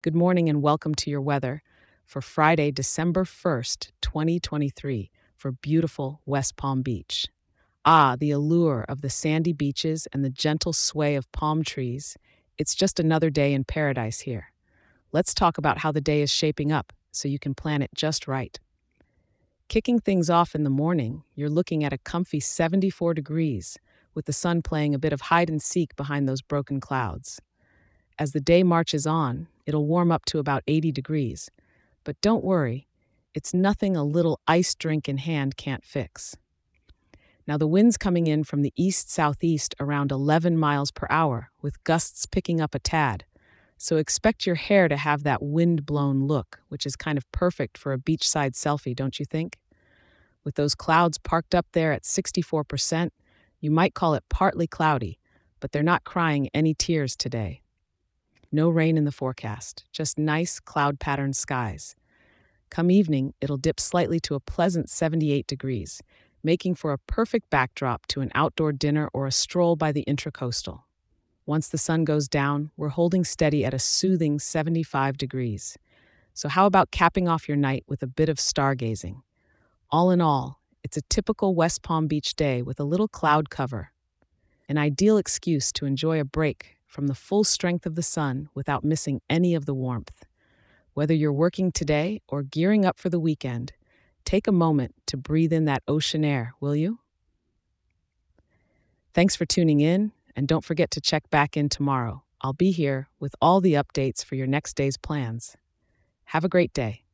Good morning and welcome to your weather for Friday, December 1st, 2023, for beautiful West Palm Beach. Ah, the allure of the sandy beaches and the gentle sway of palm trees. It's just another day in paradise here. Let's talk about how the day is shaping up so you can plan it just right. Kicking things off in the morning, you're looking at a comfy 74 degrees, with the sun playing a bit of hide and seek behind those broken clouds. As the day marches on, it'll warm up to about 80 degrees. But don't worry, it's nothing a little ice drink in hand can't fix. Now, the wind's coming in from the east southeast around 11 miles per hour, with gusts picking up a tad. So expect your hair to have that wind blown look, which is kind of perfect for a beachside selfie, don't you think? With those clouds parked up there at 64%, you might call it partly cloudy, but they're not crying any tears today. No rain in the forecast, just nice cloud patterned skies. Come evening, it'll dip slightly to a pleasant 78 degrees, making for a perfect backdrop to an outdoor dinner or a stroll by the intracoastal. Once the sun goes down, we're holding steady at a soothing 75 degrees. So, how about capping off your night with a bit of stargazing? All in all, it's a typical West Palm Beach day with a little cloud cover. An ideal excuse to enjoy a break from the full strength of the sun without missing any of the warmth. Whether you're working today or gearing up for the weekend, take a moment to breathe in that ocean air, will you? Thanks for tuning in, and don't forget to check back in tomorrow. I'll be here with all the updates for your next day's plans. Have a great day.